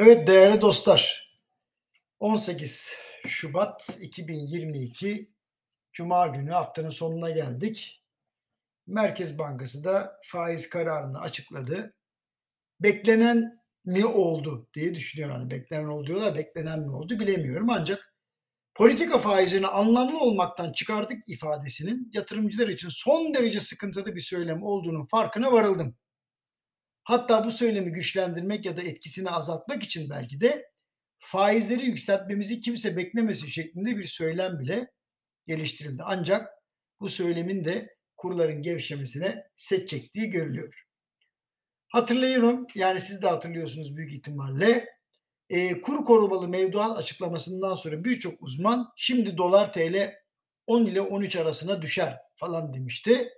Evet değerli dostlar. 18 Şubat 2022 Cuma günü haftanın sonuna geldik. Merkez Bankası da faiz kararını açıkladı. Beklenen mi oldu diye düşünüyorum. Hani beklenen oldu diyorlar. Beklenen mi oldu bilemiyorum. Ancak politika faizini anlamlı olmaktan çıkardık ifadesinin yatırımcılar için son derece sıkıntılı bir söylem olduğunun farkına varıldım. Hatta bu söylemi güçlendirmek ya da etkisini azaltmak için belki de faizleri yükseltmemizi kimse beklemesin şeklinde bir söylem bile geliştirildi. Ancak bu söylemin de kurların gevşemesine set çektiği görülüyor. Hatırlıyorum, yani siz de hatırlıyorsunuz büyük ihtimalle. E, kur korumalı mevduat açıklamasından sonra birçok uzman şimdi dolar TL 10 ile 13 arasına düşer falan demişti.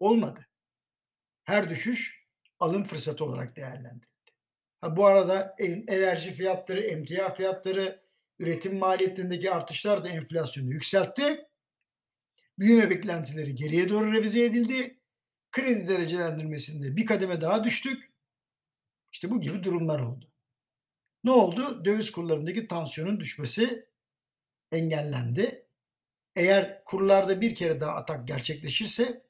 Olmadı. Her düşüş alım fırsatı olarak değerlendirildi. Ha, bu arada enerji fiyatları, emtia fiyatları, üretim maliyetlerindeki artışlar da enflasyonu yükseltti. Büyüme beklentileri geriye doğru revize edildi. Kredi derecelendirmesinde bir kademe daha düştük. İşte bu gibi durumlar oldu. Ne oldu? Döviz kurlarındaki tansiyonun düşmesi engellendi. Eğer kurlarda bir kere daha atak gerçekleşirse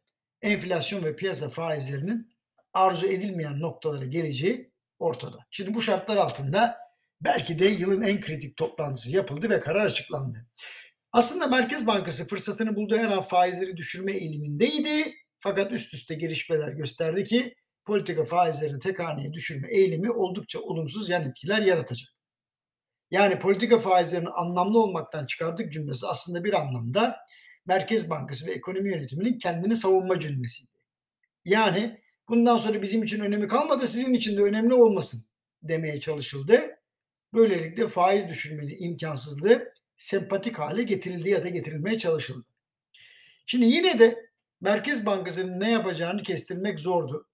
enflasyon ve piyasa faizlerinin arzu edilmeyen noktalara geleceği ortada. Şimdi bu şartlar altında belki de yılın en kritik toplantısı yapıldı ve karar açıklandı. Aslında Merkez Bankası fırsatını bulduğu her an faizleri düşürme eğilimindeydi. Fakat üst üste gelişmeler gösterdi ki politika faizlerini tek haneye düşürme eğilimi oldukça olumsuz yan etkiler yaratacak. Yani politika faizlerinin anlamlı olmaktan çıkardık cümlesi aslında bir anlamda Merkez Bankası ve ekonomi yönetiminin kendini savunma cümlesiydi. Yani bundan sonra bizim için önemi kalmadı sizin için de önemli olmasın demeye çalışıldı. Böylelikle faiz düşürmenin imkansızlığı sempatik hale getirildi ya da getirilmeye çalışıldı. Şimdi yine de Merkez Bankası'nın ne yapacağını kestirmek zordu.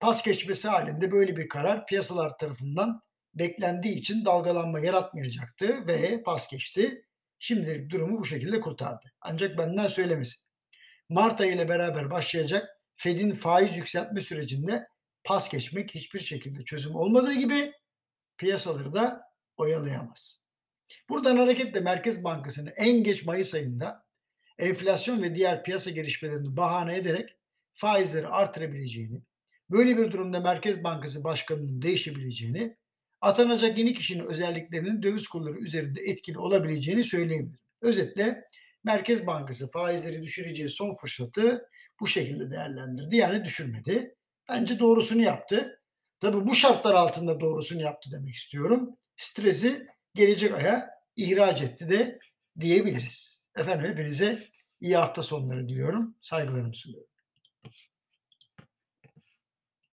Pas geçmesi halinde böyle bir karar piyasalar tarafından beklendiği için dalgalanma yaratmayacaktı ve pas geçti. Şimdilik durumu bu şekilde kurtardı. Ancak benden söylemesin. Mart ayı ile beraber başlayacak Fed'in faiz yükseltme sürecinde pas geçmek hiçbir şekilde çözüm olmadığı gibi piyasaları da oyalayamaz. Buradan hareketle Merkez Bankası'nın en geç Mayıs ayında enflasyon ve diğer piyasa gelişmelerini bahane ederek faizleri artırabileceğini, böyle bir durumda Merkez Bankası Başkanı'nın değişebileceğini, atanacak yeni kişinin özelliklerinin döviz kurları üzerinde etkili olabileceğini söyleyebilirim. Özetle Merkez Bankası faizleri düşüreceği son fırsatı bu şekilde değerlendirdi. Yani düşürmedi. Bence doğrusunu yaptı. Tabi bu şartlar altında doğrusunu yaptı demek istiyorum. Stresi gelecek aya ihraç etti de diyebiliriz. Efendim hepinize iyi hafta sonları diliyorum. Saygılarımı sunuyorum.